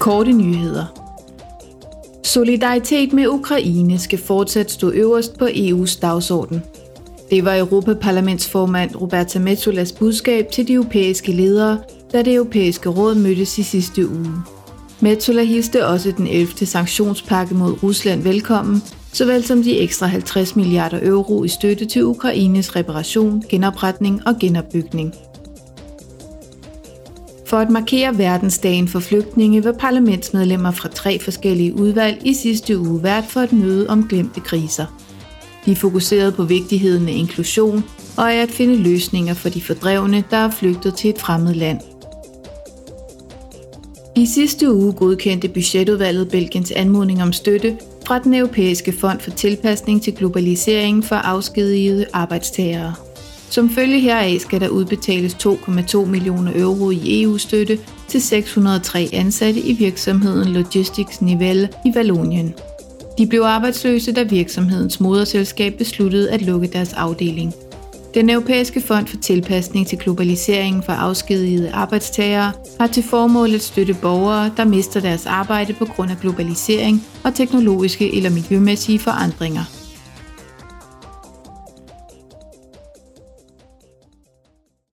Korte nyheder. Solidaritet med Ukraine skal fortsat stå øverst på EU's dagsorden. Det var Europaparlamentsformand Roberta Metsolas budskab til de europæiske ledere, da det europæiske råd mødtes i sidste uge. Metsola hilste også den 11. sanktionspakke mod Rusland velkommen, såvel som de ekstra 50 milliarder euro i støtte til Ukraines reparation, genopretning og genopbygning. For at markere verdensdagen for flygtninge var parlamentsmedlemmer fra tre forskellige udvalg i sidste uge vært for et møde om glemte kriser. De fokuserede på vigtigheden af inklusion og af at finde løsninger for de fordrevne, der er flygtet til et fremmed land. I sidste uge godkendte budgetudvalget Belgiens anmodning om støtte fra den europæiske fond for tilpasning til Globaliseringen for afskedigede arbejdstagere. Som følge heraf skal der udbetales 2,2 millioner euro i EU-støtte til 603 ansatte i virksomheden Logistics Nivelle i Vallonien. De blev arbejdsløse, da virksomhedens moderselskab besluttede at lukke deres afdeling. Den europæiske fond for tilpasning til globaliseringen for afskedigede arbejdstagere har til formål at støtte borgere, der mister deres arbejde på grund af globalisering og teknologiske eller miljømæssige forandringer –